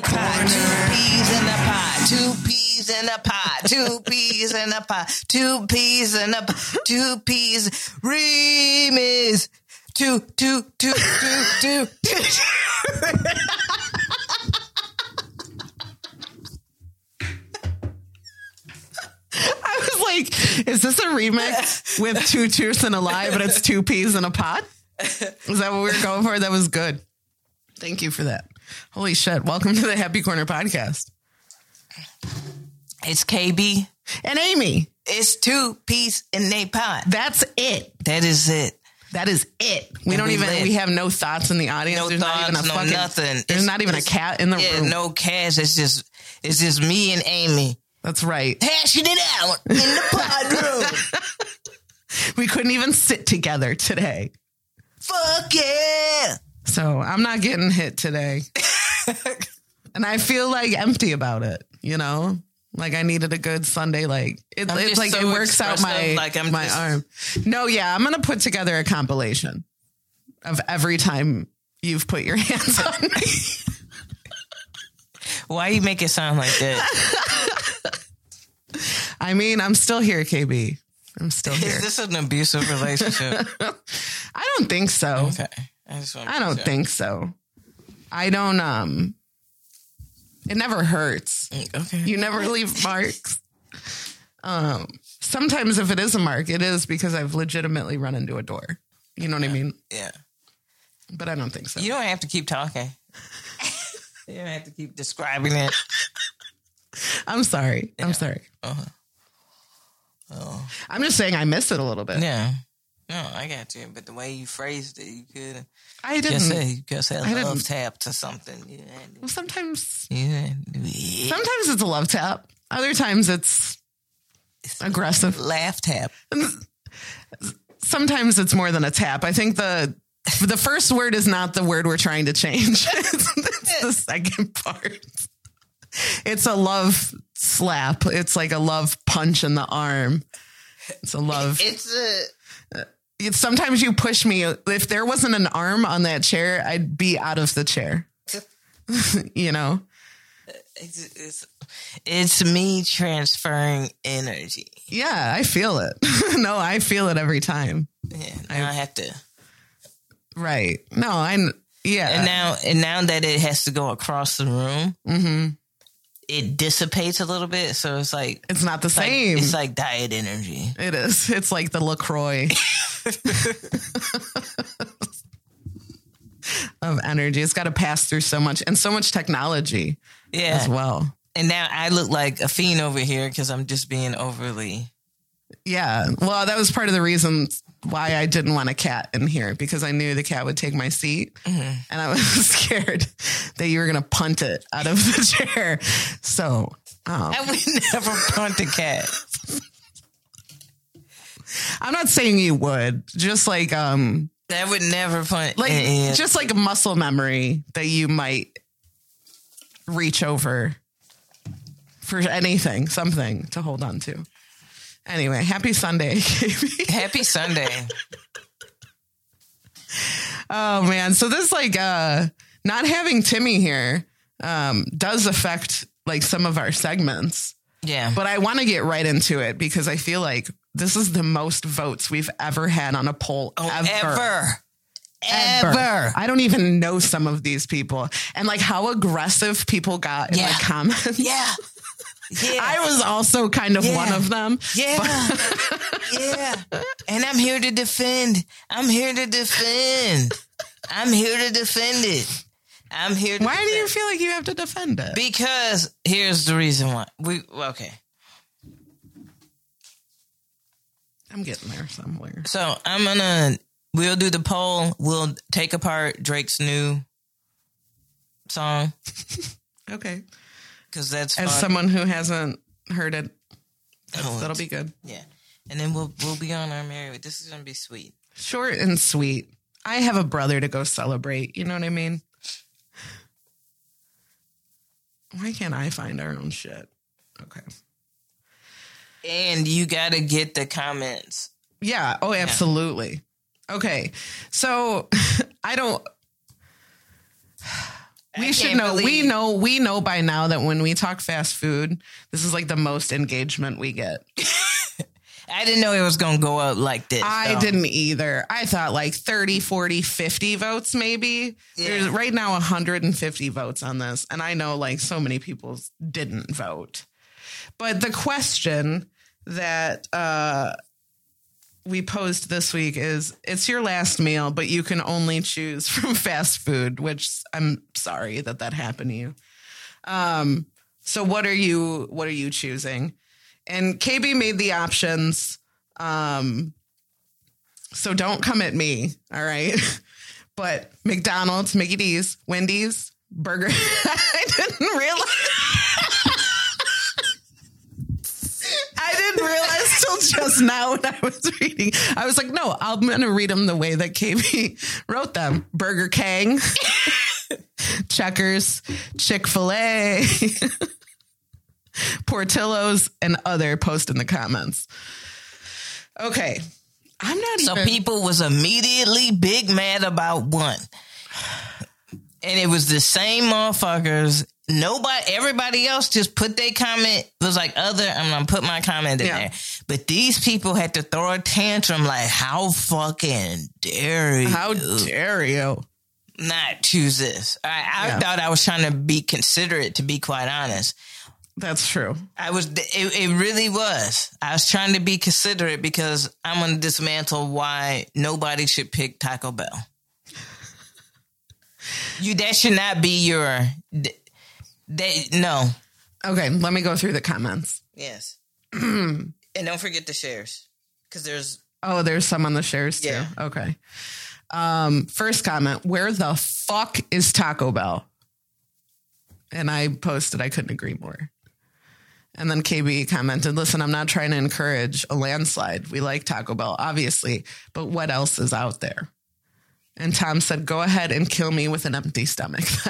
happy corner. Two peas in a pot. Two peas in a pot. Two peas in a pot. Two peas in a pot. Two peas. Remix. Two, two, two, two, two, two. I was like, is this a remix with two truths and a lie, but it's two peas in a pot? Is that what we were going for? That was good. Thank you for that. Holy shit. Welcome to the Happy Corner podcast. It's KB. And Aimee, It's two peas in a pot. that's it. That is it. That is it. We And don't we even, lit. we have no thoughts in the audience. No there's not even a thoughts, no fucking, nothing. There's It's- not even a cat in the Yeah, room. no cats. It's just it's just me and Aimee That's right. hashing it out in the pod room. We couldn't even sit together today. Fuck yeah. So I'm not getting hit today. and I feel like empty about it, you know? Like I needed a good Sunday. Like it, it's like so it works out my like I'm my just- arm. No, yeah, I'm gonna put together a compilation of every time you've put your hands on me. Why you make it sound like that? I mean, I'm still here, KB. I'm still here. Is this an abusive relationship? I don't think so. Okay. I just want I don't think so. I don't um it never hurts. Okay. You never leave marks. Um sometimes if it is a mark, it is because I've legitimately run into a door. You know what I mean? yeah. But I don't think so. You don't have to keep talking. you don't have to keep describing it. I'm sorry. I'm sorry. Uh-huh. Oh. I'm just saying I miss it a little bit. Yeah. No, I got you. But the way you phrased it, you could I didn't. just say you could say I love didn't- tap to something. You had to- well, sometimes you had to be- sometimes it's a love tap. Other times it's aggressive. laugh tap. sometimes it's more than a tap. I think the the first word is not the word we're trying to change. it's, it's the second part. It's a love slap. It's like a love punch in the arm. It's a love. It's a It's, sometimes you push me. If there wasn't an arm on that chair, I'd be out of the chair. you know? it's, it's it's me transferring energy. Yeah, I feel it. no, I feel it every time. Yeah, now I, have to. Right. No, I. Yeah. And now and now that it has to go across the room, hmm it dissipates a little bit. So it's like It's not the like, same. it's like diet energy. It is. It's like the LaCroix of energy. It's got to pass through so much and so much technology Yeah. as well. And now I look like a fiend over here because I'm just being overly. Yeah. Well, that was part of the reason why I didn't want a cat in here because I knew the cat would take my seat. Mm-hmm. And I was scared that you were going to punt it out of the chair. So, um, I would never punt a cat. I'm not saying you would, just like, um, I would never punt. like just like a muscle memory that you might reach over for anything, something to hold on to. Anyway, happy Sunday, KB. happy Sunday. oh man, so this like uh not having Timmy here um does affect like some of our segments. Yeah. But I want to get right into it because I feel like this is the most votes we've ever had on a poll Oh, ever. ever. ever. Ever. I don't even know some of these people and like how aggressive people got in Yeah. the comments. Yeah. Yeah. I was also kind of Yeah. one of them. Yeah. yeah. And I'm here to defend. I'm here to defend. I'm here to defend it. I'm here to Why do you feel like you have to defend it? Because here's the reason why. We okay. I'm getting there somewhere. So I'm gonna we'll do the poll. We'll take apart Drake's new song Okay. Because that's As fun. someone who hasn't heard it, Oh, that'll be good. yeah. And then we'll we'll be on our merry. This is gonna be sweet. Short and sweet. I have a brother to go celebrate. You know what I mean? Why can't I find our own shit? Okay. And you gotta get the comments. Yeah. Oh, absolutely. Okay. So I don't. We should know. We know. We know by now that when we talk fast food, this is like the most engagement we get. I didn't know it was going to go up like this. I so. didn't either. I thought like 30, 40, 50 votes maybe. Yeah. There's right now 150 votes on this. And I know like so many people didn't vote. But the question that uh, we posed this week is it's your last meal, but you can only choose from fast food, which I'm sorry that that happened to you. Um, so what are you what are you choosing? And KB made the options. Um, so don't come at me, all right? But McDonald's, Mickey D's, Wendy's, Burger. I didn't realize. I didn't till just now when I was reading. I was like, no, I'm going to read them the way that KB wrote them. Burger King, Checkers, Chick fil A, Portillo's, and other post in the comments. Okay. I'm not So even. people was immediately big mad about one. And it was the same motherfuckers. Nobody, everybody else just put their comment, was like, other, I'm gonna put my comment in Yeah. there. But these people had to throw a tantrum like, how fucking dare you How dare you? not choose this? I, I Yeah. thought I was trying to be considerate, to be quite honest. That's true. I was, it, it really was. I was trying to be considerate because I'm going to dismantle why nobody should pick Taco Bell. You, that should not be your, that, no. Okay, let me go through the comments. Yes. and don't forget the shares because there's, Oh, there's some on the shares too. Yeah. Okay. Um, first comment, where the fuck is Taco Bell? And I posted I couldn't agree more. And then KB commented, listen, I'm not trying to encourage a landslide. We like Taco Bell, obviously, but what else is out there? And Tom said, go ahead and kill me with an empty stomach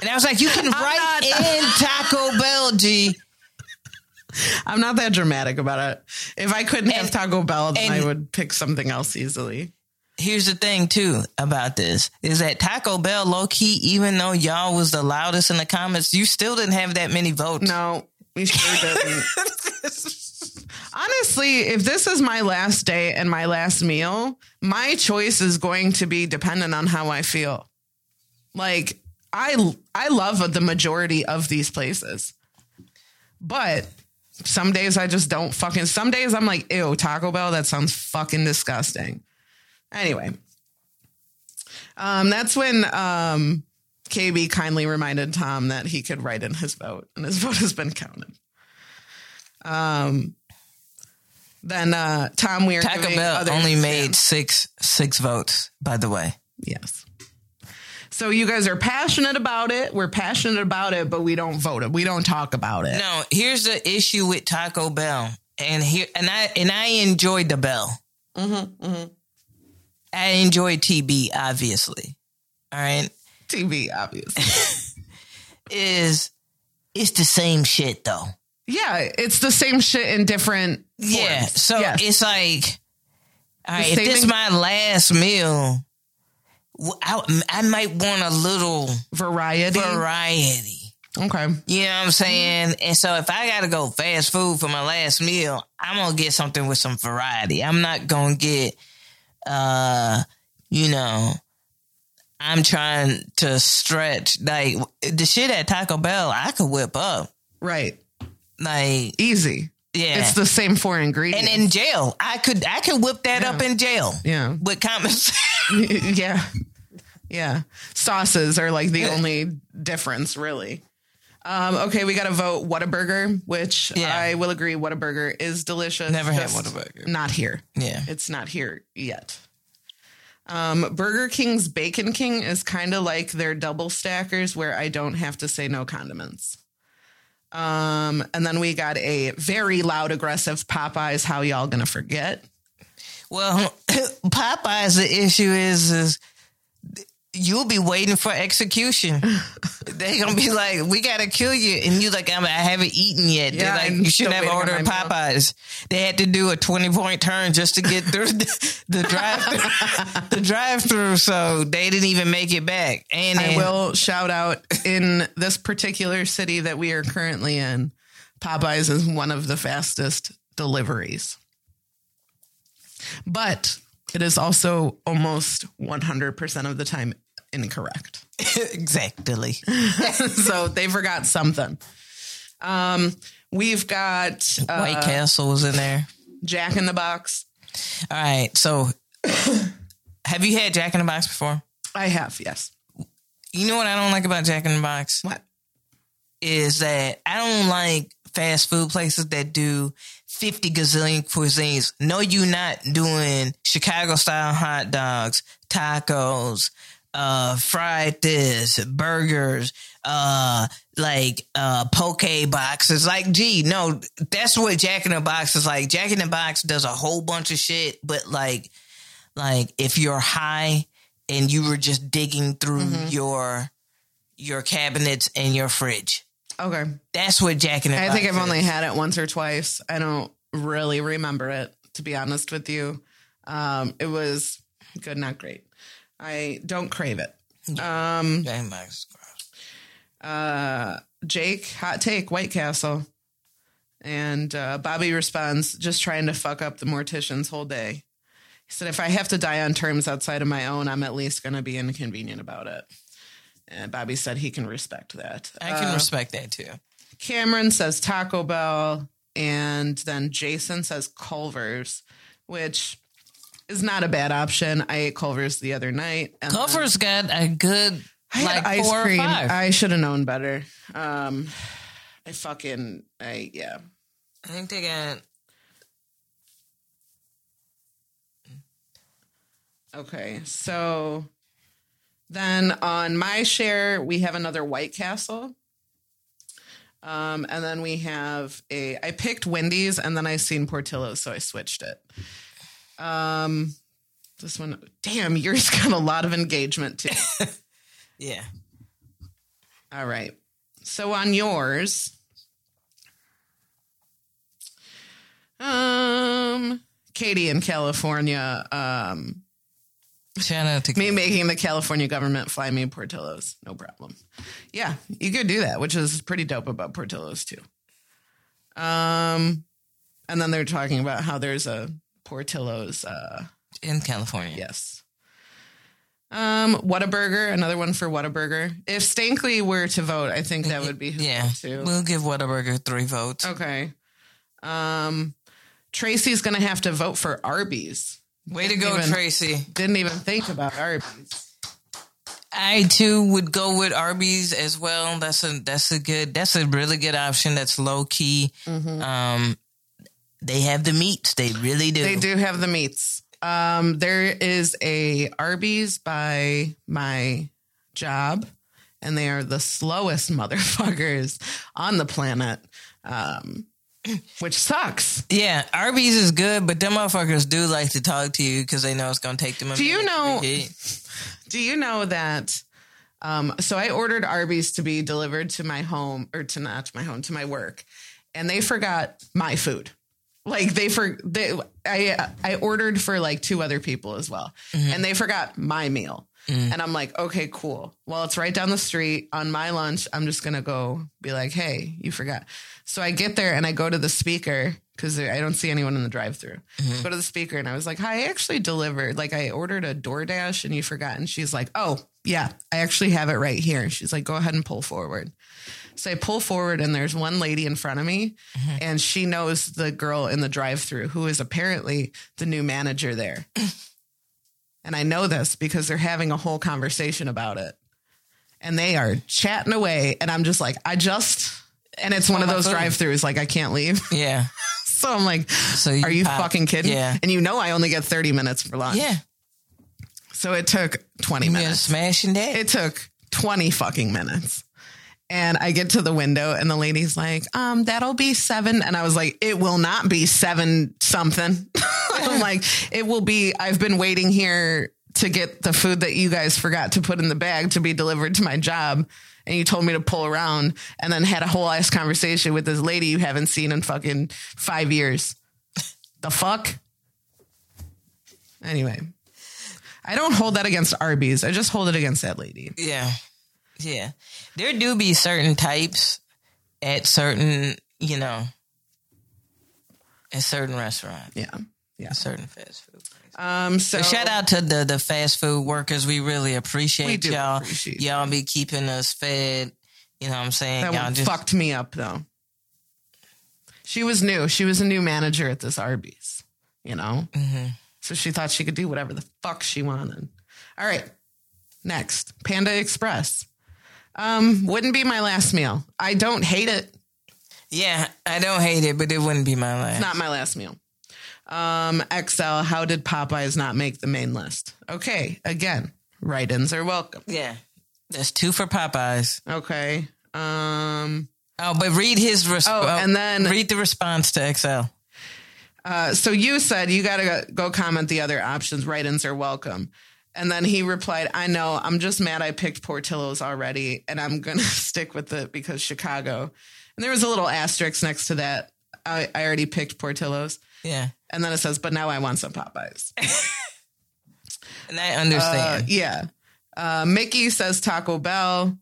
and I was like, you can write not- in Taco Bell, G. I'm not that dramatic about it. If I couldn't have Taco Bell, then and- I would pick something else easily. Here's the thing too about this is that Taco Bell low key, even though y'all was the loudest in the comments, you still didn't have that many votes. No, we sure didn't. Honestly, if this is my last day and my last meal, my choice is going to be dependent on how I feel. Like I I love the majority of these places. But some days I just don't fucking some days I'm like, ew, Taco Bell, that sounds fucking disgusting. Anyway. Um, that's when um KB kindly reminded Tom that he could write in his vote, and his vote has been counted. Um, then uh, Tom, we are Taco Bell only made six six votes, by the way. yes. So you guys are passionate about it. We're passionate about it, but we don't vote it. We don't talk about it. No, here's the issue with Taco Bell, and here and I and I enjoyed the Bell. Mm-hmm, I enjoyed TB, obviously. All right, TB, obviously. is it's the same shit though. yeah, it's the same shit in different. Yeah, forms. so Yes. it's like, all right, if this is my last meal, I, I might want a little variety. variety. okay. You know what I'm saying? And so if I gotta go fast food for my last meal, I'm gonna get something with some variety. I'm not gonna get, uh, you know, I'm trying to stretch like the shit at Taco Bell. I could whip up Right. like Easy. yeah. It's the same four ingredients. and in jail, I could I could whip that up in jail yeah. with comments. yeah. Yeah. Sauces are like the only difference, really. Um, okay, we got to vote Whataburger, which Yeah. I will agree Whataburger is delicious. Never had Whataburger. Not here. yeah, It's not here yet. Um, Burger King's Bacon King is kind of like their double stackers where I don't have to say no condiments. Um, and then we got a very loud, aggressive Popeyes. How y'all gonna forget? Well, Popeyes, the issue is, is you'll be waiting for execution. They're gonna be like, "We gotta kill you," and you like, "I haven't eaten yet." Yeah, They're like, you should still have ordered my meal. Popeyes. They had to do a twenty point turn just to get through the, the drive the drive through, so they didn't even make it back. And I then- will shout out in this particular city that we are currently in, Popeyes is one of the fastest deliveries. But it is also almost 100% of the time incorrect. exactly. so they forgot something. Um, we've got uh, White Castle was in there. Jack in the Box. All right, so have you had Jack in the Box before? I have, yes. You know what I don't like about Jack in the Box? What? is that I don't like fast food places that do 50 gazillion cuisines. No, you're not doing Chicago style hot dogs, tacos, uh, fried this, burgers, uh, like, uh, poke boxes. Like, gee, no, that's what Jack in the Box is like. Jack in the Box does a whole bunch of shit, but like, like if you're high and you were just digging through your, your cabinets and your fridge. Okay. That's what Jack in the I Box think I've is. only had it once or twice. I don't really remember it, to be honest with you. Um, it was good, not great. I don't crave it. Um, Jack in the Box is gross. uh, Jake, hot take, White Castle. And uh, Bobby responds, just trying to fuck up the mortician's whole day. He said, if I have to die on terms outside of my own, I'm at least going to be inconvenient about it. And Bobby said he can respect that. I can Uh, respect that too. Cameron says Taco Bell, and then Jason says Culver's, which is not a bad option. I ate Culver's the other night. And Culver's got a good I had like ice four cream. or five. I, I should have known better. Um, I fucking, I yeah. I think they got Okay, so then on my share we have another White Castle. Um, and then we have a. I picked Wendy's, and then I seen Portillo's, so I switched it. Um, this one, damn, yours got a lot of engagement too. yeah. All right. So on yours, um, Katie in California, um, Shout out to me making the California government fly me Portillo's, no problem. Yeah, you could do that, which is pretty dope about Portillo's too. Um, and then they're talking about how there's a Portillo's. Uh, in California. yes. Um, Whataburger, another one for Whataburger. If Stankley were to vote, I think that would be who Yeah. too. We'll give Whataburger three votes. Okay. Um, Tracy's gonna have to vote for Arby's. Way to go, even- Tracy. Didn't even think about Arby's. I too would go with Arby's as well. That's a that's a good that's a really good option. That's low key. Um, they have the meats. They really do. They do have the meats. Um, there is a Arby's by my job, and they are the slowest motherfuckers on the planet. Um, which sucks. Yeah, Arby's is good, but them motherfuckers do like to talk to you because they know it's gonna take them. A Do you know- Do you know that? Um, so I ordered Arby's to be delivered to my home, or to not to my home, to my work, and they forgot my food. Like they for they, I I ordered for like two other people as well, mm-hmm. and they forgot my meal. Mm. And I'm like, okay, cool. Well, it's right down the street on my lunch. I'm just gonna go be like, hey, you forgot. So I get there and I go to the speaker because I don't see anyone in the drive-through. Mm-hmm. Go to the speaker and I was like, hi, I actually delivered. Like I ordered a DoorDash and you forgot. And she's like, oh yeah, I actually have it right here. She's like, go ahead and pull forward. So I pull forward and there's one lady in front of me and she knows the girl in the drive-through who is apparently the new manager there. and I know this because they're having a whole conversation about it. And they are chatting away and I'm just like, I just and it's one of those drive-throughs like I can't leave. Yeah, so I'm like, So you are you fucking kidding? yeah. And you know I only get 30 minutes for lunch. yeah. So it took 20 Yeah, minutes. smashing that. It took 20 fucking minutes. And I get to the window and the lady's like, um, that'll be seven. And I was like, it will not be seven something. I'm like, it will be, I've been waiting here to get the food that you guys forgot to put in the bag to be delivered to my job. And you told me to pull around and then had a whole ass conversation with this lady you haven't seen in fucking five years. The fuck? Anyway, I don't hold that against Arby's. I just hold it against that lady. Yeah. Yeah. There do be certain types at certain, you know, at certain restaurants, Yeah. Yeah. certain fast food. places. Um, so But shout out to the the fast food workers. We really appreciate We y'all. appreciate y'all be keeping us fed. You know what I'm saying? That y'all one just fucked me up though. She was new. She was a new manager at this Arby's, you know? Mm-hmm. So she thought she could do whatever the fuck she wanted. All right. Next, Panda Express. Um, wouldn't be my last meal. I don't hate it. Yeah, I don't hate it, but it wouldn't be my last. Not my last meal. Um, XL, how did Popeyes not make the main list? Okay, again, write-ins are welcome. yeah. That's two for Popeyes. Okay. Um, Oh, but read his response. Oh, and then- read the response to XL. Uh, so you said you got to go, go comment the other options. Write-ins are welcome. And then he replied, I know, I'm just mad I picked Portillo's already, and I'm going to stick with it because Chicago. And there was a little asterisk next to that. I, I already picked Portillo's. Yeah, And then it says, but now I want some Popeyes. and I Uh, understand. yeah. Uh, Mickey says Taco Bell.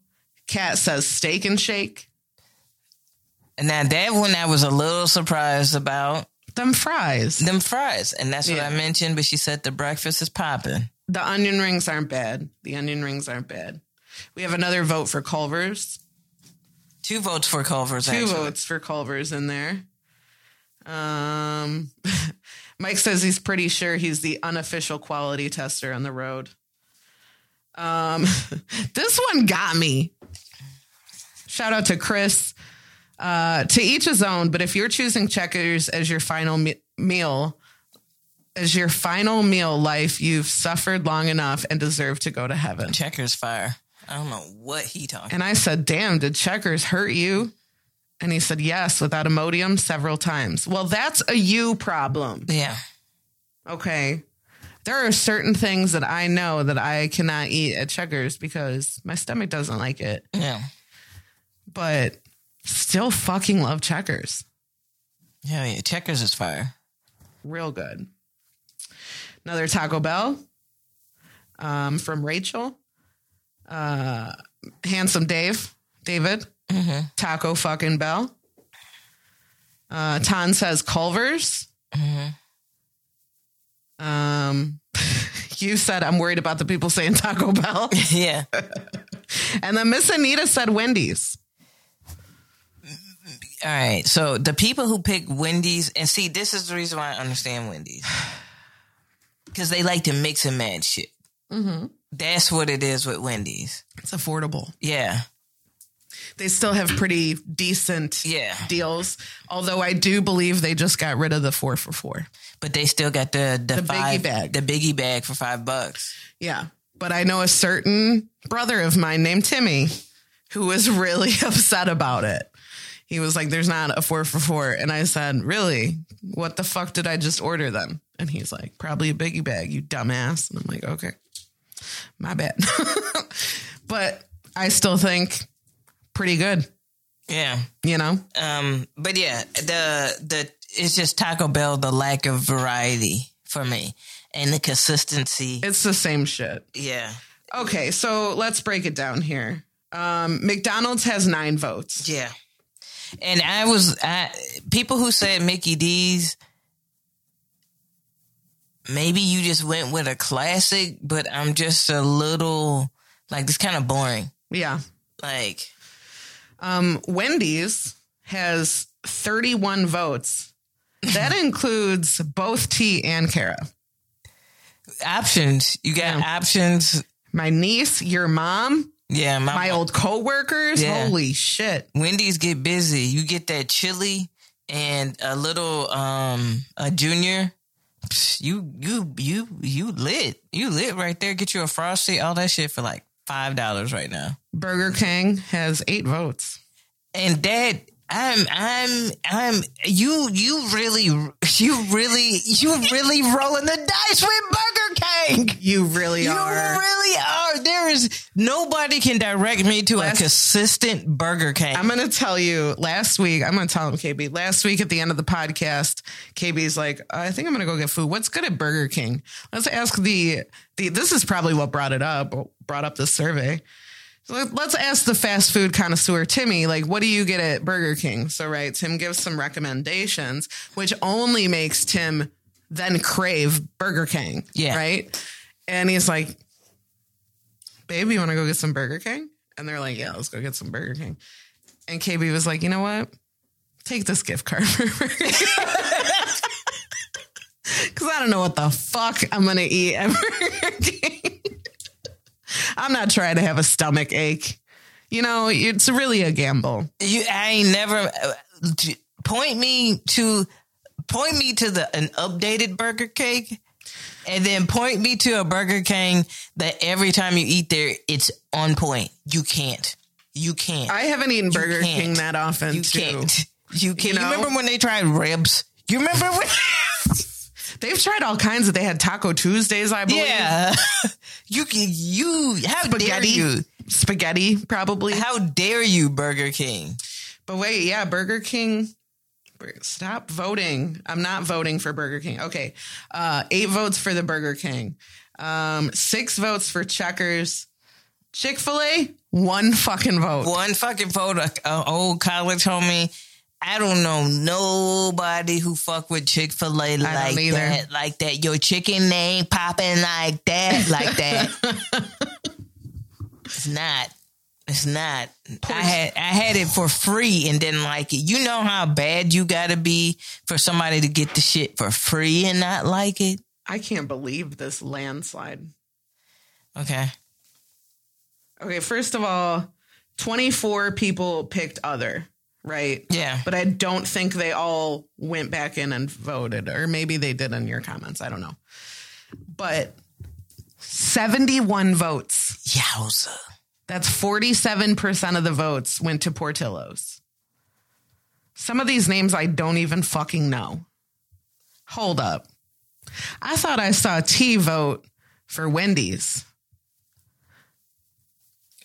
Kat says Steak and Shake. and now that one, I was a little surprised about Them fries. them fries, and that's what Yeah. I mentioned. But she said the breakfast is popping. The onion rings aren't bad. The onion rings aren't bad. We have another vote for Culver's. Two votes for Culver's. two actually. votes for Culver's in there. Um, Mike says he's pretty sure he's the unofficial quality tester on the road. Um, this one got me. Shout out to Chris. Uh, to each his own, but if you're choosing Checkers as your final me- meal, as your final meal life, you've suffered long enough and deserve to go to heaven. Checkers fire. I don't know what he talking. And I said, Damn, did checkers hurt you? And he said, Yes, without Imodium several times. Well, that's a you problem. Yeah, Okay. There are certain things that I know that I cannot eat at checkers because my stomach doesn't like it. yeah, But still fucking love checkers. yeah, yeah. Checkers is fire. Real good. Another Taco Bell um, from Rachel. Uh, handsome Dave, David. Taco fucking Bell. Uh, Ton says Culver's. Um, you said I'm worried about the people saying Taco Bell, yeah, and then Miss Anita said Wendy's. All right. So the people who pick Wendy's, and see, this is the reason why I understand Wendy's. Because they like to mix and match shit. Mm-hmm. That's what it is with Wendy's. It's affordable. Yeah. They still have pretty decent Yeah. deals, although I do believe they just got rid of the four for four. But they still got the, the, The biggie bag. the biggie bag for five bucks. Yeah. But I know a certain brother of mine named Timmy who was really upset about it. He was like, there's not a four for four. And I said, really? What the fuck did I just order then? And he's like, probably a biggie bag, you dumbass. And I'm like, okay, my bad. but I still think pretty good, Yeah. you know? Um, but yeah, the the it's just Taco Bell, the lack of variety for me. And the consistency. It's the same shit. Yeah. Okay, so let's break it down here. Um, McDonald's has nine votes. Yeah. And I was I people who said Mickey D's maybe you just went with a classic, but I'm just a little like it's kind of boring. Yeah. Like Um, Wendy's has 31 votes. That includes both T and Kara. options, you got Yeah. options. My niece, your mom, Yeah, my, my old coworkers. Yeah. Holy shit. Wendy's get busy. You get that chili and a little um a junior. You you you you lit. You lit right there. Get you a frosty, all that shit for like five dollars right now. Burger King has eight votes. And that I'm I'm I'm you you really you really you really rolling the dice with Burger King. You really You are. really are. There is nobody can direct me to Last- a consistent Burger King. I'm going to tell you last week, I'm going to tell him, KB, last week at the end of the podcast, KB's like, I think I'm going to go get food. What's good at Burger King? Let's ask the, the, this is probably what brought it up, brought up this survey. Let's ask the fast food connoisseur, Timmy, like, what do you get at Burger King? So, right, Tim gives some recommendations, which only makes Tim then crave Burger King. Yeah. Right. And he's like, babe, you want to go get some Burger King? And they're like, yeah, let's go get some Burger King. And KB was like, you know what? Take this gift card for Burger King. Because I don't know what the fuck I'm going to eat at Burger King. I'm not trying to have a stomach ache. You know, it's really a gamble. you I ain't never uh, point me to point me to the an updated Burger King. And then point me to a Burger King that every time you eat there, it's on point. You can't. You can't. I haven't eaten Burger. King that often. You too. can't. You can't. You, know? remember when they tried ribs? You remember when? They've tried all kinds of. They had Taco Tuesdays, I believe. yeah. you can. You. How dare Spaghetti. you? Spaghetti, probably. How dare you, Burger King? But wait, yeah, Burger King. Stop voting. I'm not voting for Burger King. Okay. Uh, eight votes for the Burger King. Um, six votes for Checkers. Chick fil A, one fucking vote. One fucking photo. An old college homie. I don't know nobody who fuck with Chick Fil A like that. Like that. Your chicken ain't popping like that. Like that. it's not. It's not. I had I had it for free and didn't like it. You know how bad you gotta be for somebody to get the shit for free and not like it. I can't believe this landslide. Okay. Okay, first of all, 24 people picked other, right? Yeah. But I don't think they all went back in and voted, or maybe they did in your comments. I don't know. But 71 votes. Yowza. That's 47% of the votes went to Portillo's. Some of these names I don't even fucking know. Hold up. I thought I saw T vote for Wendy's.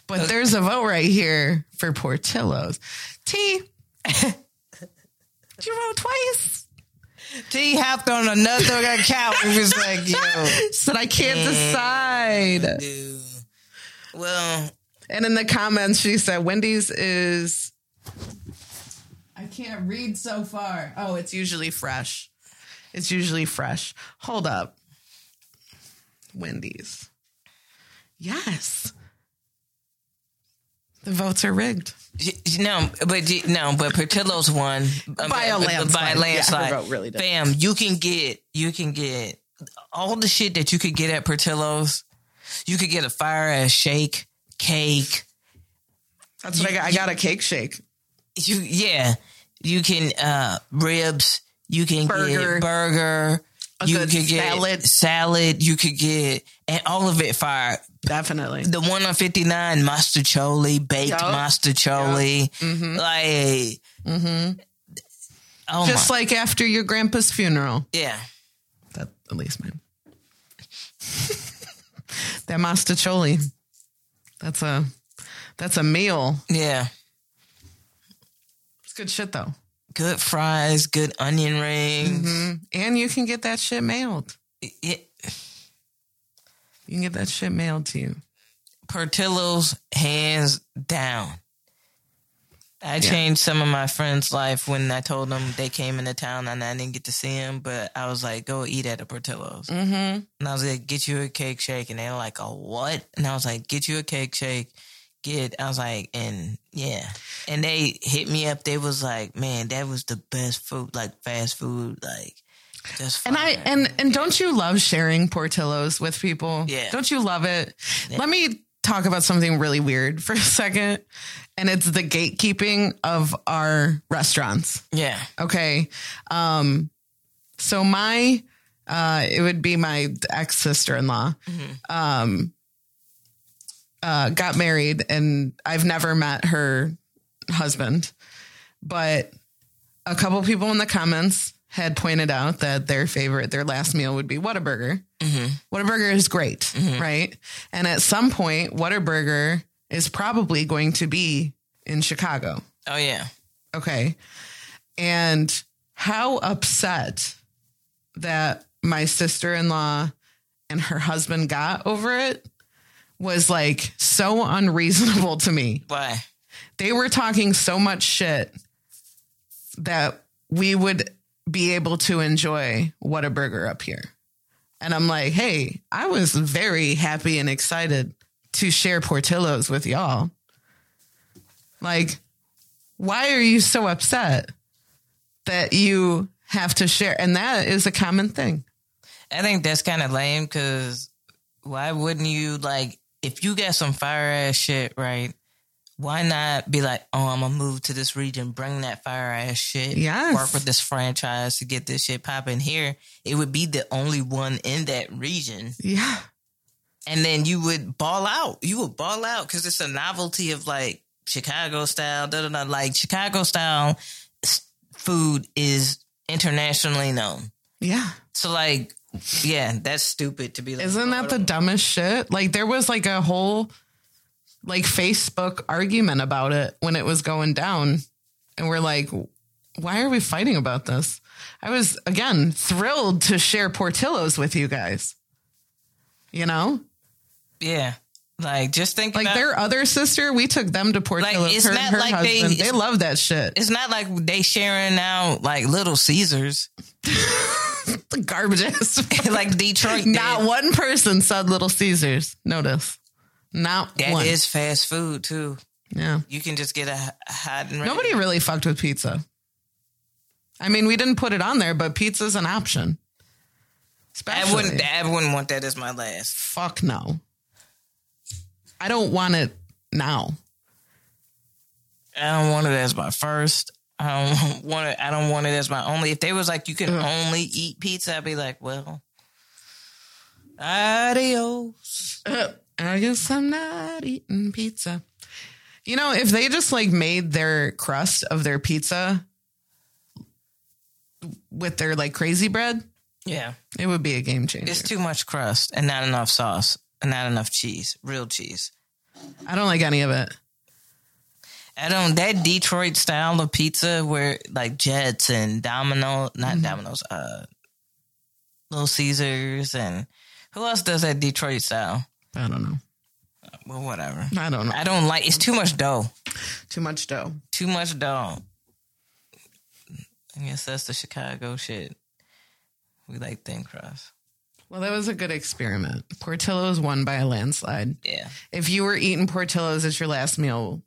But there's a vote right here for Portillo's. T, did you vote twice? T hopped on another account and was like, yo. Said I can't decide. Dude. Well, And in the comments, she said Wendy's is. I can't read so far. Oh, it's usually fresh. It's usually fresh. Hold up. Wendy's. Yes. The votes are rigged. no, but no, but Portillo's won By a landslide. By a landslide. vote really. Bam! You can get, you can get all the shit that you could get at Portillo's. You could get a fire ass shake, cake. That's what I got. I got a cake shake. You, yeah, you can uh ribs. You can Burger. get burger. A you could get salad. salad. You could get and all of it fire. Definitely. the one on 59 mostaccioli baked Yup. mostaccioli like oh Just my, like after your grandpa's funeral. yeah That at least man. that mostaccioli. That's a that's a meal. yeah It's good shit though. good fries good onion rings Mm-hmm. And you can get that shit mailed. Yeah, You can get that shit mailed to you. portillo's hands down I changed some of my friends' life when I told them they came into town and I didn't get to see them, but I was like, go eat at a Portillo's. Mm-hmm. And I was like, get you a cake shake. And they were like, a what? And I was like, get you a cake shake. Get, I was like, and yeah. And they hit me up. They was like, man, that was the best food, like fast food, like just And I fire." and and don't you love sharing Portillos with people? Yeah. Don't you love it? Let me talk about something really weird for a second. And it's the gatekeeping of our restaurants. yeah. Okay. Um, so my, uh, it would be my ex sister in law, um, uh, got married and I've never met her husband, but a couple people in the comments had pointed out that their favorite, their last meal would be Whataburger. Mm-hmm. Whataburger is great, mm-hmm. right? And at some point, Whataburger is probably going to be in Chicago. Oh yeah. Okay. And how upset that my sister in law and her husband got over it was like so unreasonable to me. Why? They were talking so much shit that we would be able to enjoy Whataburger up here. And I'm like, hey, I was very happy and excited to share Portillo's with y'all. Like, why are you so upset that you have to share? And that is a common thing. I think that's kind of lame because why wouldn't you like if you got some fire ass shit right? Why not be like, oh, I'm gonna move to this region, bring that fire ass shit, Yes. work with this franchise to get this shit popping here. It would be the only one in that region, Yeah. and then you would ball out. You would ball out because it's a novelty of like Chicago style. Da, da, da. Like Chicago style food is internationally known. Yeah. So like, yeah, that's stupid to be like. Isn't that the oh, dumbest shit? Like there was like a whole like Facebook argument about it when it was going down. And we're like, why are we fighting about this? I was again thrilled to share Portillo's with you guys. You know? Yeah. Like just think Like about their other sister, we took them to Portillo's. Like, it's her, not her like they- husband. They, it's- love that shit. it's not like they sharing out like little Caesars. the garbage ass. like Detroit. Not did. one person said Little Caesars. Notice. Not That one. is fast food too. yeah. You can just get a hot and ready. Nobody really fucked with pizza. I mean, we didn't put it on there, but pizza's an option. I wouldn't. I wouldn't want that as my last. fuck no. I don't want it now. I don't want it as my first. I don't want it. I don't want it as my only. If they was like you can only eat pizza, I'd be like, well, adios. I guess I'm not eating pizza. You know, if they just like made their crust of their pizza with their like crazy bread, Yeah, it would be a game changer. it's too much crust and not enough sauce and not enough cheese, real cheese. I don't like any of it. I don't that Detroit style of pizza where like Jets and Domino, not Domino's, uh, Little Caesars and who else does that Detroit style? I don't know. Well, whatever. I don't know. I don't like. It's too much dough. Too much dough. Too much dough. I guess that's the Chicago shit. We like thin crust. Well, that was a good experiment. Portillo's won by a landslide. Yeah. If you were eating Portillo's as your last meal,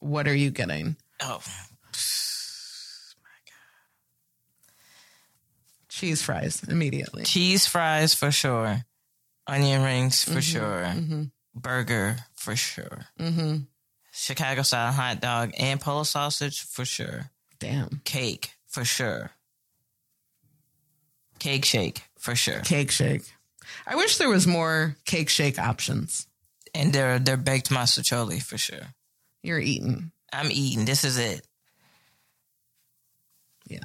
what are you getting? Oh, my god. Cheese fries immediately. cheese fries for sure. Onion rings for sure. Burger for sure. Mm-hmm. Chicago style hot dog and polo sausage for sure. Damn. Cake for sure. Cake shake for sure. Cake shake. I wish there was more cake shake options. And they're they're baked mostaccioli for sure. You're eating. I'm eating. This is it. Yeah.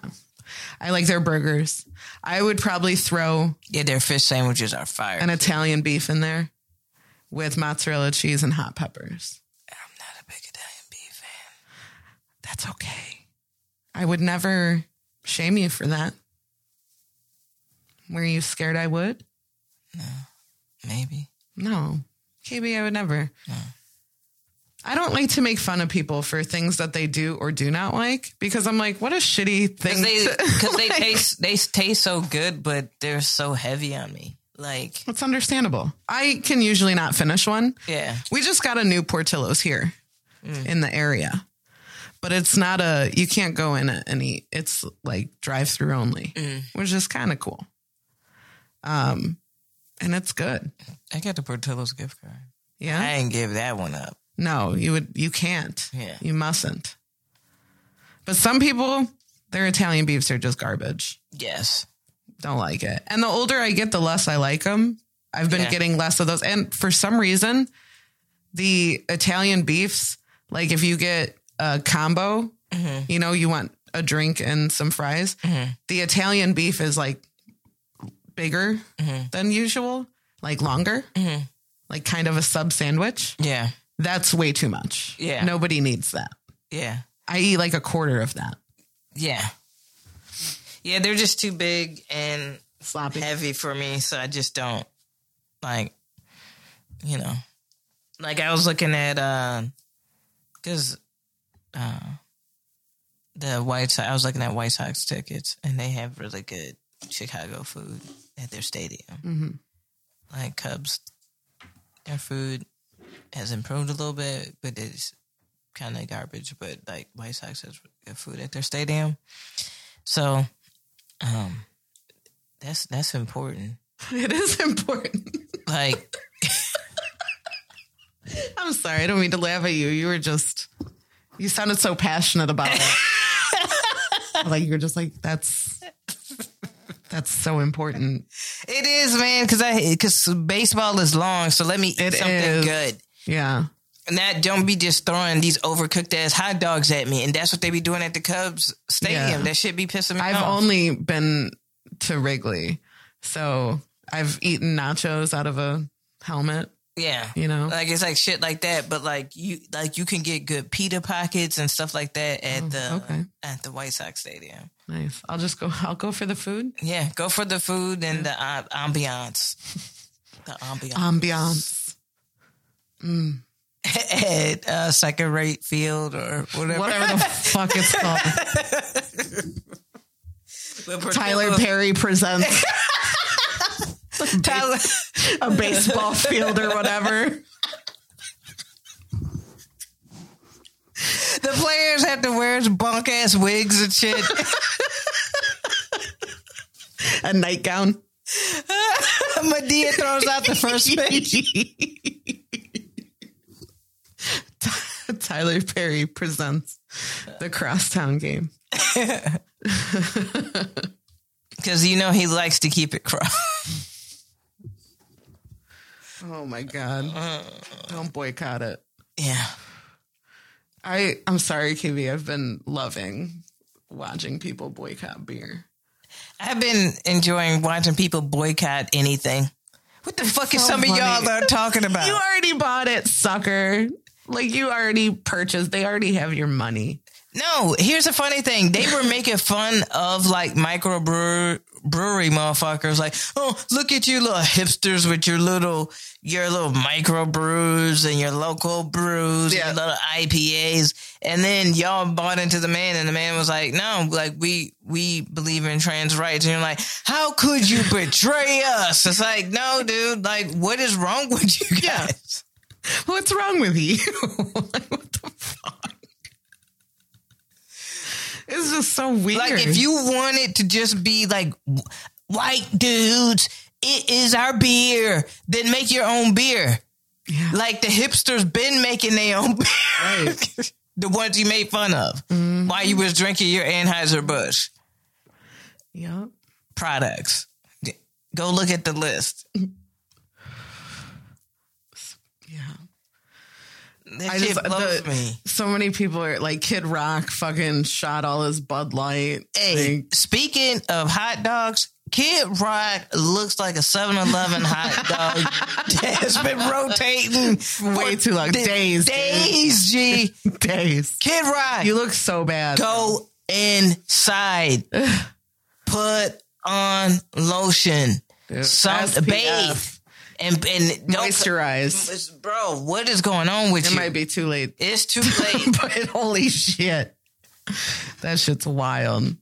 I like their burgers. I would probably throw Yeah, their fish sandwiches are fire. an Italian beef in there with mozzarella cheese and hot peppers. I'm not a big Italian beef fan. That's okay. I would never shame you for that. Were you scared I would? No. Maybe. No. KB, I would never. I don't like to make fun of people for things that they do or do not like because I'm like, what a shitty thing. Because they, cause they taste they taste so good, but they're so heavy on me. Like, It's understandable. I can usually not finish one. yeah. We just got a new Portillo's here in the area, but it's not a, you can't go in and eat. It's like drive through only, which is kind of cool. Um, and it's good. I got the Portillo's gift card. Yeah. I ain't give that one up. No, you would you can't. Yeah. You mustn't. But some people, their Italian beefs are just garbage. Yes. Don't like it. And the older I get, the less I like them. I've been Yeah. getting less of those. And for some reason, the Italian beefs, like if you get a combo, mm-hmm. You know, you want a drink and some fries. Mm-hmm. The Italian beef is like bigger mm-hmm. than usual, like longer, like kind of a sub sandwich. Yeah. That's way too much. Yeah. Nobody needs that. Yeah. I eat like a quarter of that. Yeah. Yeah, they're just too big and Sloppy. heavy for me, so I just don't like you know. Like I was looking at uh cuz uh the White Sox, I was looking at White Sox tickets and they have really good Chicago food at their stadium. Mhm. Like Cubs their food has improved a little bit, but it's kind of garbage, but like White Sox has good food at their stadium. So um that's that's important. It is important. Like I'm sorry. I don't mean to laugh at you. You were just, you sounded so passionate about it. like you're just like, that's, that's so important. it is, man, because I because baseball is long. So let me eat It something is. good. Yeah. And that don't be just throwing these overcooked ass hot dogs at me, and that's what they be doing at the Cubs stadium. Yeah. That should be pissing me off. I've only been to Wrigley. So I've eaten nachos out of a helmet, yeah, you know? like it's like shit like that. But like you, like you can get good pita pockets and stuff like that at the Oh, okay. at the White Sox stadium. Nice. I'll just go, I'll go for the food. Yeah, go for the food and the uh, ambiance. The ambiance. Ambiance. at uh, second rate field or whatever. Whatever the fuck it's called. Tyler Perry presents Tyler, a baseball field or whatever. the players have to wear bunk ass wigs and shit. A nightgown. Madea throws out the first pitch. Tyler Perry presents the Crosstown game. Because you know he likes to keep it cross. Oh my god! Don't boycott it. Yeah. I I'm sorry, KB. I've been loving watching people boycott beer. I've been enjoying watching people boycott anything. What the fuck is so some of y'all are talking about? You already bought it, sucker. Like you already purchased. They already have your money. No, here's the funny thing. They were making fun of like microbrewery brewery motherfuckers. Like, oh, look at you little hipsters with your little your little micro brews and your local brews Yeah. and your little IPAs. And then y'all bought into the man and the man was like, no, like we we believe in trans rights. And you're like, how could you betray us? It's like, no, dude, like what is wrong with you guys? What's wrong with you? like, what the fuck? It's just so weird. Like if you want it to just be like white dudes, it is our beer. Then make your own beer. Yeah. Like the hipsters been making their own beer. Right. the ones you made fun of mm-hmm. while you was drinking your Anheuser Busch yeah. products. Go look at the list. That I just the, me. so many people are like Kid Rock fucking shot all his Bud Light. Hey, Like, speaking of hot dogs, Kid Rock looks like a 7-Eleven hot dog that has been rotating Way too long. Days. Days, G. days. Kid Rock, You look so bad. go inside. Put on lotion. Dude, Some bathe. And, and don't Moisturize. Bro, what is going on with It you? might be too late. It's too late. but holy shit. That shit's wild.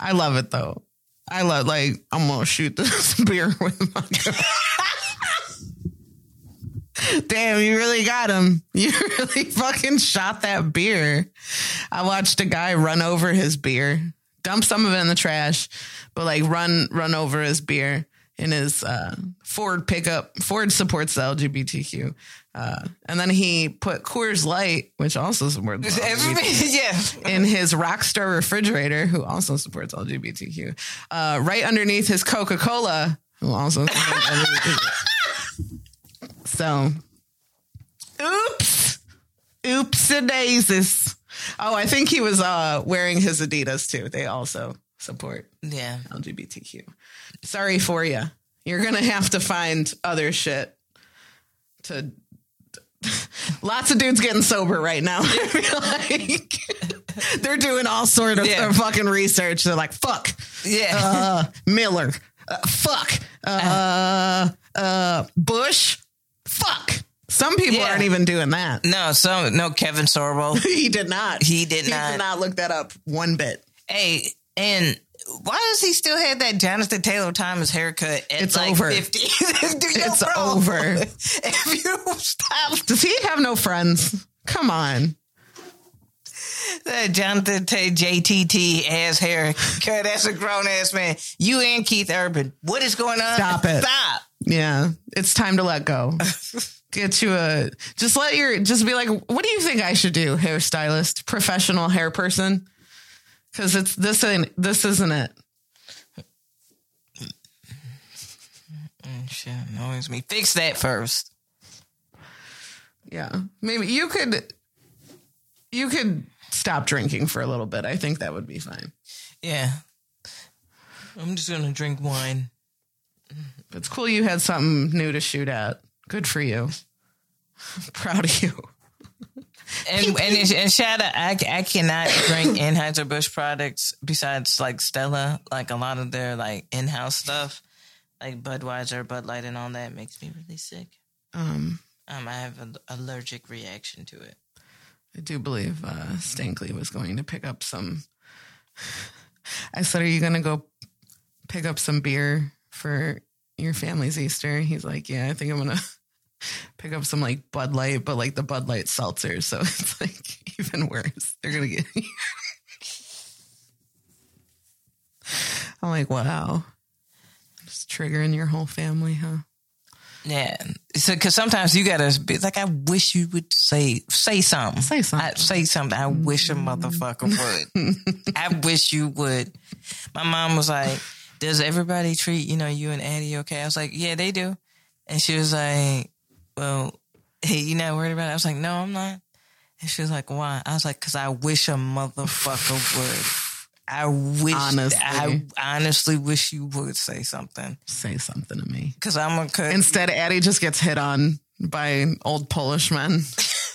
I love it though. I love like I'm gonna shoot this beer with my. Damn, you really got him. You really fucking shot that beer. I watched a guy run over his beer, dump some of it in the trash, but like run run over his beer in his uh, Ford pickup. Ford supports the LGBTQ, uh, and then he put Coors Light, which also supports the LGBT yeah. in his Rockstar refrigerator, who also supports LGBTQ, uh, right underneath his Coca Cola, who also supports LGBTQ. So, oops, oops, a daisies. Oh, I think he was uh, wearing his Adidas too. They also support Yeah. LGBTQ. Sorry for you. You're gonna have to find other shit to. Lots of dudes getting sober right now. Like they're doing all sort of Yeah. fucking research. They're like, "Fuck, Yeah. uh, Miller, uh, fuck, uh, uh, Busch, fuck." Some people Yeah. aren't even doing that. no, so no Kevin Sorbo. He did not. He did He not. did not look that up one bit. Hey, and why does he still have that Jonathan Taylor Thomas haircut at It's like over. 50? Dude, yo, It's bro, over. If you stop Does he have no friends? Come on. that Jonathan T- JTT ass haircut, that's a grown ass man. You and Keith Urban. What is going on? Stop it. Stop. Yeah, it's time to let go. Get you a just let your just be like, what do you think I should do, hairstylist, professional hair person? Because it's this ain't this isn't it. Mm, Shit annoys me. Fix that first. Yeah, maybe you could you could stop drinking for a little bit. I think that would be fine. Yeah. I'm just gonna drink wine. It's cool you had something new to shoot at. Good for you. Proud of you. And and, and shout out, I, I cannot drink Anheuser Busch products besides like Stella. Like a lot of their like in house stuff, like Budweiser, Bud Light, and all that makes me really sick. Um, Um, I have an allergic reaction to it. I do believe uh, Stankley was going to pick up some. I said, "Are you going to go pick up some beer for your family's Easter?" He's like, "Yeah, I think I'm going to pick up some like Bud Light, but like the Bud Light seltzer, so it's like even worse. They're going to get." I'm like, "Wow." Just triggering your whole family, huh? Yeah, so because sometimes you gotta be like, I wish you would say say something, Say something. I, say something. I wish a motherfucker would. I wish you would. My mom was like, "Does everybody treat you know you and Addie okay?" I was like, "Yeah, they do," and she was like, "Well, hey, you not worried about it?" I was like, "No, I'm not." And she was like, "Why?" I was like, "Cause I wish a motherfucker would." I wish. Honestly. I honestly wish you would say something. Say something to me. Cause I'm gonna cut. Instead, Addie just gets hit on by old Polish men.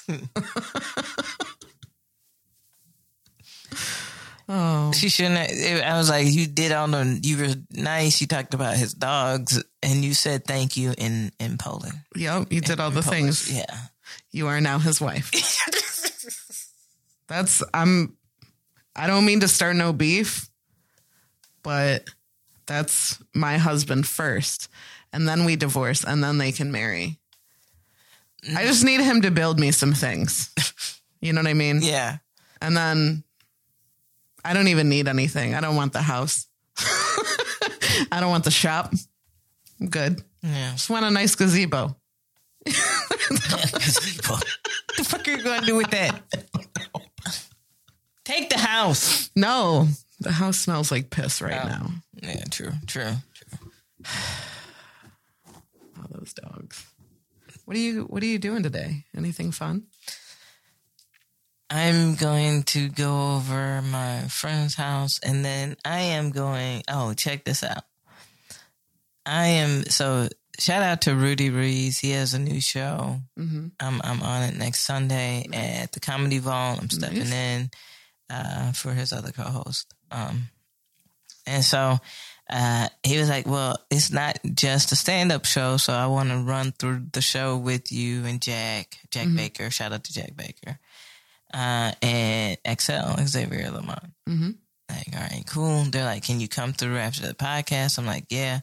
oh, She shouldn't. Have, I was like, you did all the. You were nice. You talked about his dogs, and you said thank you in in Poland. yep, you did all the Polish, things. Yeah. You are now his wife. That's I'm. I don't mean to start no beef, but that's my husband first, and then we divorce, and then they can marry. I just need him to build me some things. You know what I mean? Yeah. And then I don't even need anything. I don't want the house. I don't want the shop. I'm good. Yeah. Just want a nice gazebo. Gazebo. what the fuck are you going to do with that? Take the house. No, the house smells like piss right Oh. now. Yeah, true, true, true. All those dogs. What are you What are you doing today? Anything fun? I'm going to go over my friend's house and then I am going. Oh, check this out. I am so shout out to Rudy Rees. He has a new show. Mm-hmm. I'm I'm on it next Sunday at the Comedy Vault. I'm stepping Nice. in uh, for his other co-host. Um, and so uh, he was like, "Well, it's not just a stand-up show, so I want to run through the show with you and Jack, Jack Baker. Shout out to Jack Baker, uh, and XL Xavier Lamont. Mhm. Like, all right, cool. They're like, "Can you come through after the podcast?" I'm like, "Yeah."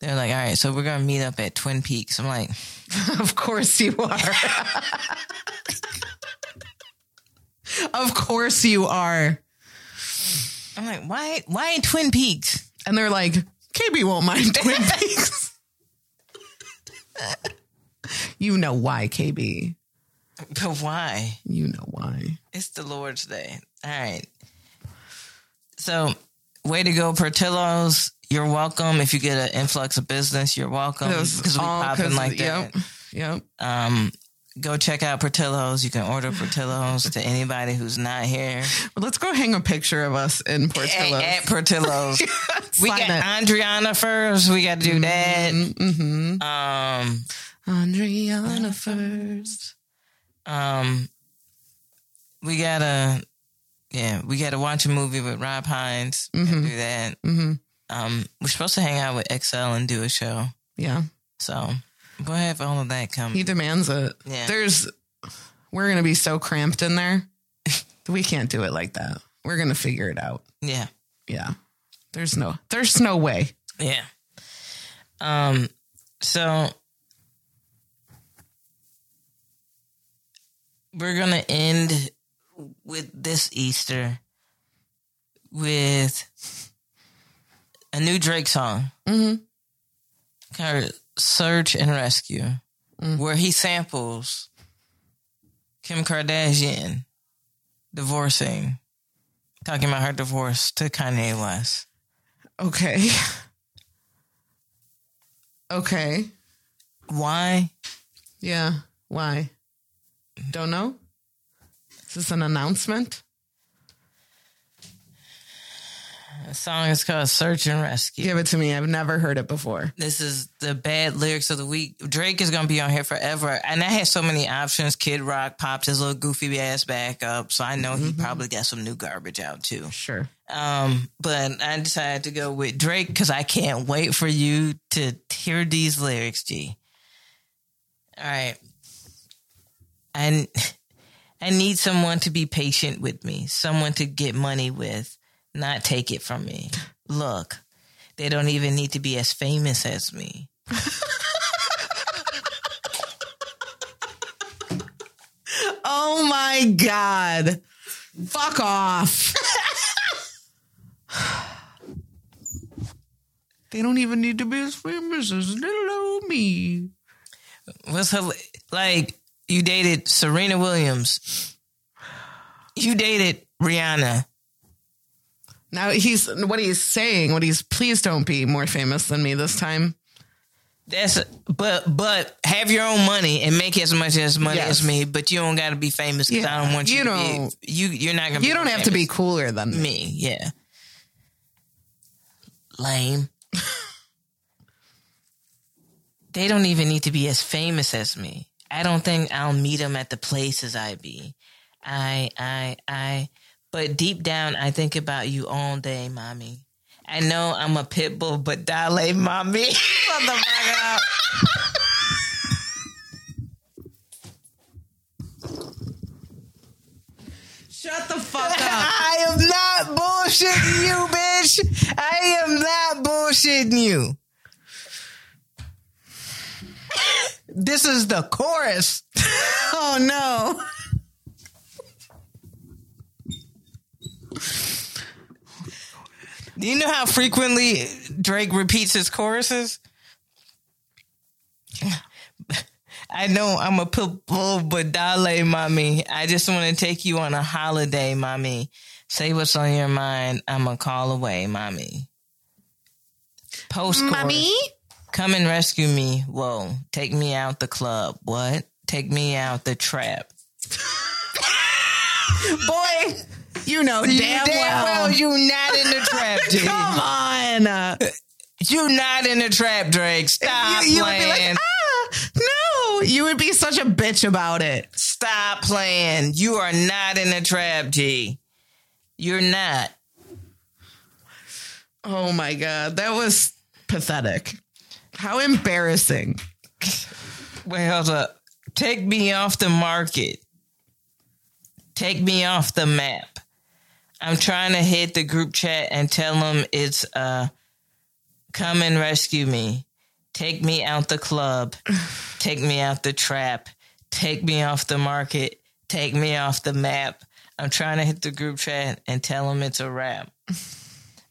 They're like, "All right, so we're gonna meet up at Twin Peaks." I'm like. of course you are. of course you are. I'm like, why? Why Twin Peaks? And they're like, KB won't mind Twin Peaks. you know why, KB. But why? You know why. It's the Lord's Day. All right. So, way to go, Portillo's. You're welcome. If you get an influx of business, you're welcome because we popping like that. Yep. Yep. Um, go check out Portillo's. You can order Portillo's to anybody who's not here. Well, let's go hang a picture of us in Portillo's. At, at Portillo's. we got it. Andriana first. We got to do that. Mm-hmm. Um, Andriana first. Um, we gotta, yeah, we gotta watch a movie with Rob Hines. Mhm. Do that. Mm-hmm. Um, we're supposed to hang out with XL and do a show. Yeah, So we'll have all of that come. he demands it. Yeah. There's, we're gonna be so cramped in there. we can't do it like that. We're gonna figure it out. Yeah. Yeah. There's no, there's no way. Yeah. Um, so we're gonna end with this Easter with a new Drake song. Mm-hmm. called Search and Rescue, Mm. where he samples Kim Kardashian divorcing, talking about her divorce to Kanye West. Okay. Okay. Why? Yeah. Why? Don't know. Is this an announcement? The song is called Search and Rescue. Give it to me. I've never heard it before. This is the bad lyrics of the week. Drake is gonna be on here forever, and I had so many options. Kid Rock popped his little goofy ass back up, so I know he probably got some new garbage out too. Sure. Um, but I decided to go with Drake because I can't wait for you to hear these lyrics, G. All right. And I need someone to be patient with me, someone to get money with, not take it from me. Look, they don't even need to be as famous as me. Oh my God. Fuck off. they don't even need to be as famous as little old me. What's her like? You dated Serena Williams. You dated Rihanna. Now he's what he's saying, what he's please don't be more famous than me this time. That's but but have your own money and make as much as money Yes. as me, but you don't got to be famous because I don't want you, you don't- be. You you're not gonna. You don't have to be cooler than me. me. Yeah, lame. they don't even need to be as famous as me. I don't think I'll meet him at the places I be. I I I. But deep down, I think about you all day, mommy. I know I'm a pit bull, but Dale, mommy. Shut the fuck up. Shut the fuck up. I am not bullshitting you, bitch. I am not bullshitting you. This is the chorus. oh no. Do you know how frequently Drake repeats his choruses? I know I'm a pit bull, but dale, mommy. I just want to take you on a holiday, mommy. Say what's on your mind. I'm a call away, mommy. Post Mommy? Come and rescue me. Whoa. Take me out the club. What? Take me out the trap. Boy, you know damn, well. you not in the trap, G. Come on. Uh, You not in the trap, Drake. Stop you, you would be playing. like, ah, no. You would be such a bitch about it. Stop playing. You are not in the trap, G. You're not. Oh my God. That was pathetic. How embarrassing. Wait, hold up. Take me off the market. Take me off the map. I'm trying to hit the group chat and tell them it's uh come and rescue me. Take me out the club. Take me out the trap. Take me off the market. Take me off the map. I'm trying to hit the group chat and tell them it's a wrap.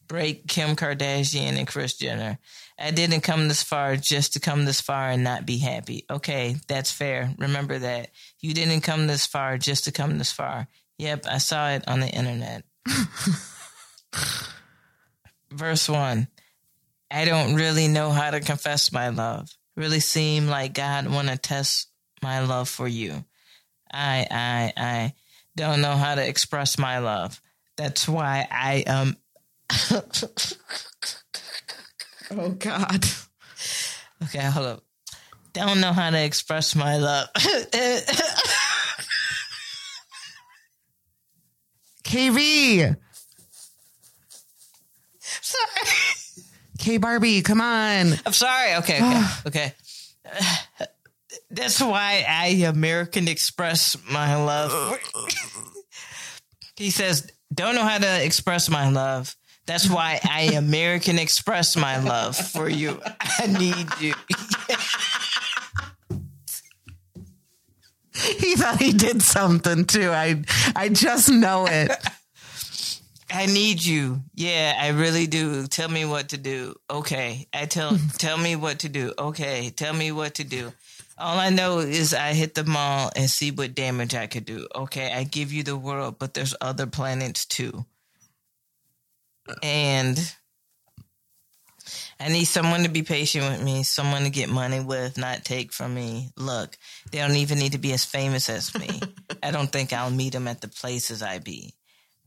Break Kim Kardashian and Kris Jenner. I didn't come this far just to come this far and not be happy. Okay, that's fair. Remember that. You didn't come this far just to come this far. Yep, I saw it on the internet. Verse 1. I don't really know how to confess my love. Really seem like God want to test my love for you. I I I don't know how to express my love. That's why I um Oh God. okay, hold up. Don't know how to express my love. KV. sorry. K Barbie, come on. I'm sorry. Okay, okay, okay. That's why I American Express my love. he says, "Don't know how to express my love." That's why I American Express my love for you. I need you. He thought he did something too. I I just know it. I need you. Yeah, I really do. Tell me what to do. Okay. I tell tell me what to do. Okay. Tell me what to do. All I know is I hit the mall and see what damage I could do. Okay, I give you the world, but there's other planets too. And I need someone to be patient with me, someone to get money with, not take from me. Look, they don't even need to be as famous as me. I don't think I'll meet them at the places I be.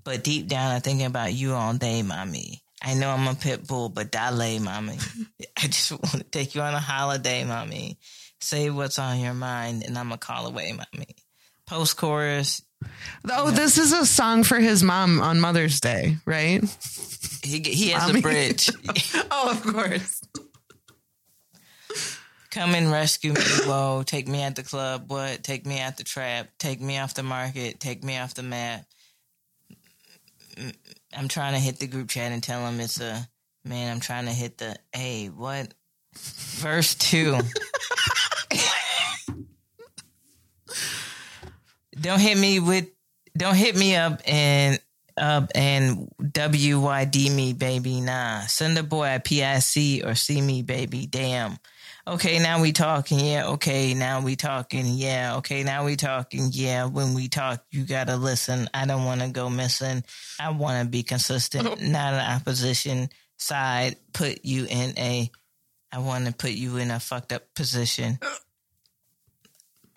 But deep down, I'm thinking about you all day, mommy. I know I'm a pit bull, but dale, mommy. I just want to take you on a holiday, mommy. Say what's on your mind, and I'm a call away, mommy. Post chorus, Oh, this is a song for his mom on Mother's Day, right? he he has Mommy. a bridge. Oh, of course. Come and rescue me, whoa. Take me at the club, what? Take me at the trap. Take me off the market. Take me off the map. I'm trying to hit the group chat and tell them it's a man. I'm trying to hit the hey, what? Verse two. don't hit me with. Don't hit me up and up and WYD me, baby. Nah, send a boy a PIC or see me, baby. Damn. Okay, now we talking. Yeah. Okay, now we talking. Yeah. Okay, now we talking. Yeah. When we talk, you gotta listen. I don't want to go missing. I want to be consistent, oh. not an opposition side. Put you in a. I want to put you in a fucked up position. Uh.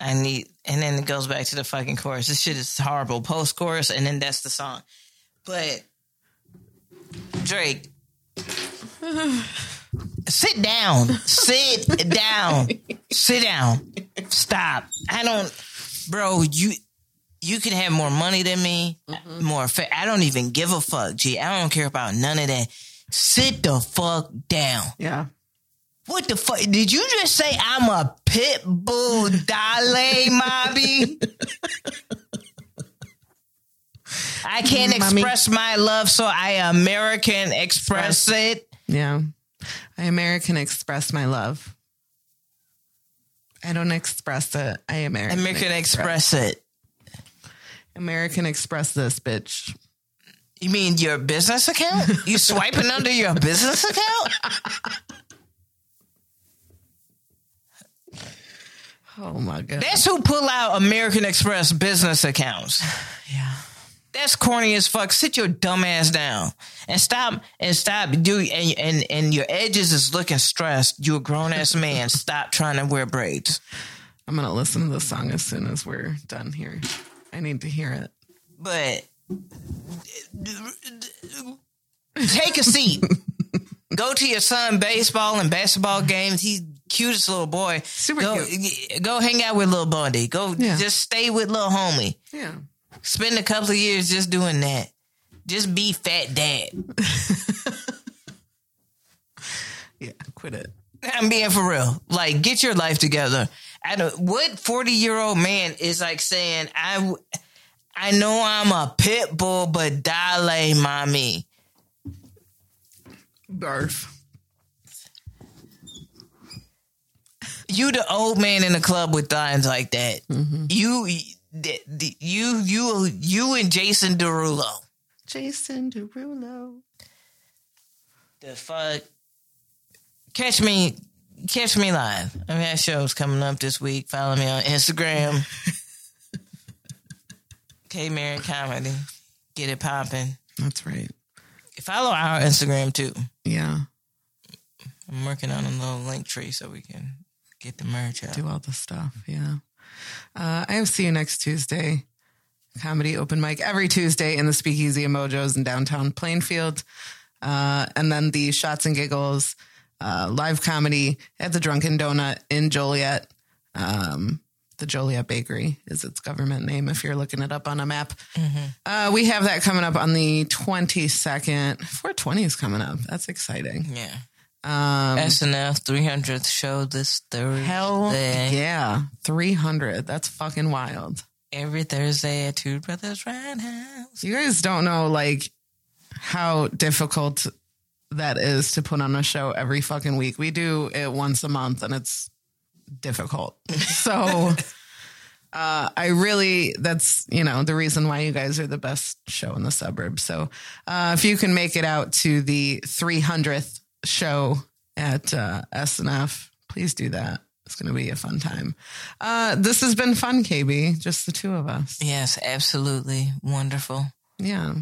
I need, and then it goes back to the fucking chorus. This shit is horrible. Post chorus, and then that's the song. But Drake, sit down, sit down, sit down, stop. I don't, bro. You you can have more money than me, mm-hmm. more. Fa- I don't even give a fuck. G. I don't care about none of that. Sit the fuck down. Yeah. What the fuck? Did you just say I'm a pit bull dale, Mobby? I can't mm, Mommy. express my love, so I American express it. Yeah. I American express my love. I don't express it. I American. American express it. American express this bitch. You mean your business account? You swiping under your business account? Oh my god. That's who pull out American Express business accounts. yeah. That's corny as fuck. Sit your dumb ass down and stop and stop do and and and your edges is looking stressed. You a grown ass man. Stop trying to wear braids. I'm gonna listen to this song as soon as we're done here. I need to hear it. But take a seat. Go to your son baseball and basketball games. He's cutest little boy. Super go, Go hang out with little Bundy. Go Yeah. just stay with little homie. Yeah. Spend a couple of years just doing that. Just be fat dad. Yeah. Quit it. I'm being for real. Like, get your life together. I don't. What forty year old man is like saying, "I, I know I'm a pit bull, but dale, mommy." Barf. You the old man in the club with lines like that. Mm-hmm. You, the- the- you, you, you, and Jason Derulo. Jason Derulo. The fuck. Catch me, catch me live. I mean, that show's coming up this week. Follow me on Instagram. K Mary Comedy. Get it popping. That's right. Follow our Instagram too. Yeah. I'm working on a little link tree so we can get the merch out. Do all the stuff. Yeah. Uh, I have see you next Tuesday. Comedy open mic every Tuesday in the Speakeasy of Mojos in downtown Plainfield. Uh, and then the Shots and Giggles uh, live comedy at the Drunken Donut in Joliet. Um, the Joliet Bakery is its government name if you're looking it up on a map. Uh, we have that coming up on the 22nd. 420 is coming up. That's exciting. Yeah. Um, SNL 300th show this Thursday. hell yeah. 300. That's fucking wild. Every Thursday at Two Brothers Roundhouse. You guys don't know like how difficult that is to put on a show every fucking week. We do it once a month and it's difficult. So uh I really that's, you know, the reason why you guys are the best show in the suburbs. So uh if you can make it out to the 300th show at uh SNF, please do that. It's going to be a fun time. Uh this has been fun, KB, just the two of us. Yes, absolutely wonderful. Yeah.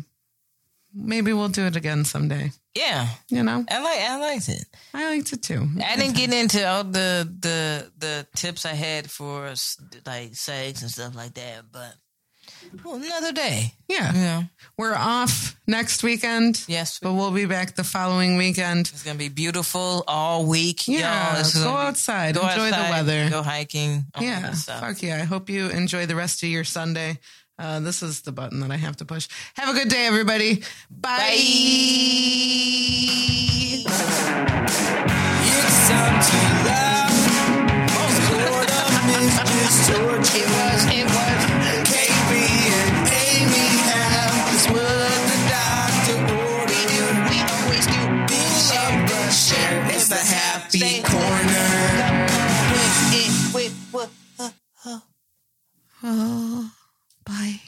Maybe we'll do it again someday. Yeah, You know, I like I liked it. I liked it too. I didn't get into all the the the tips I had for like sex and stuff like that, but well, another day. Yeah. yeah. We're off next weekend. Yes. But we'll be back the following weekend. It's going to be beautiful all week. Yeah. Y'all. Go outside. Go enjoy outside, the weather. Go hiking. yeah. Fuck yeah. I hope you enjoy the rest of your Sunday. Uh, this is the button that I have to push. Have a good day, everybody. Bye. Bye. Oh, bye.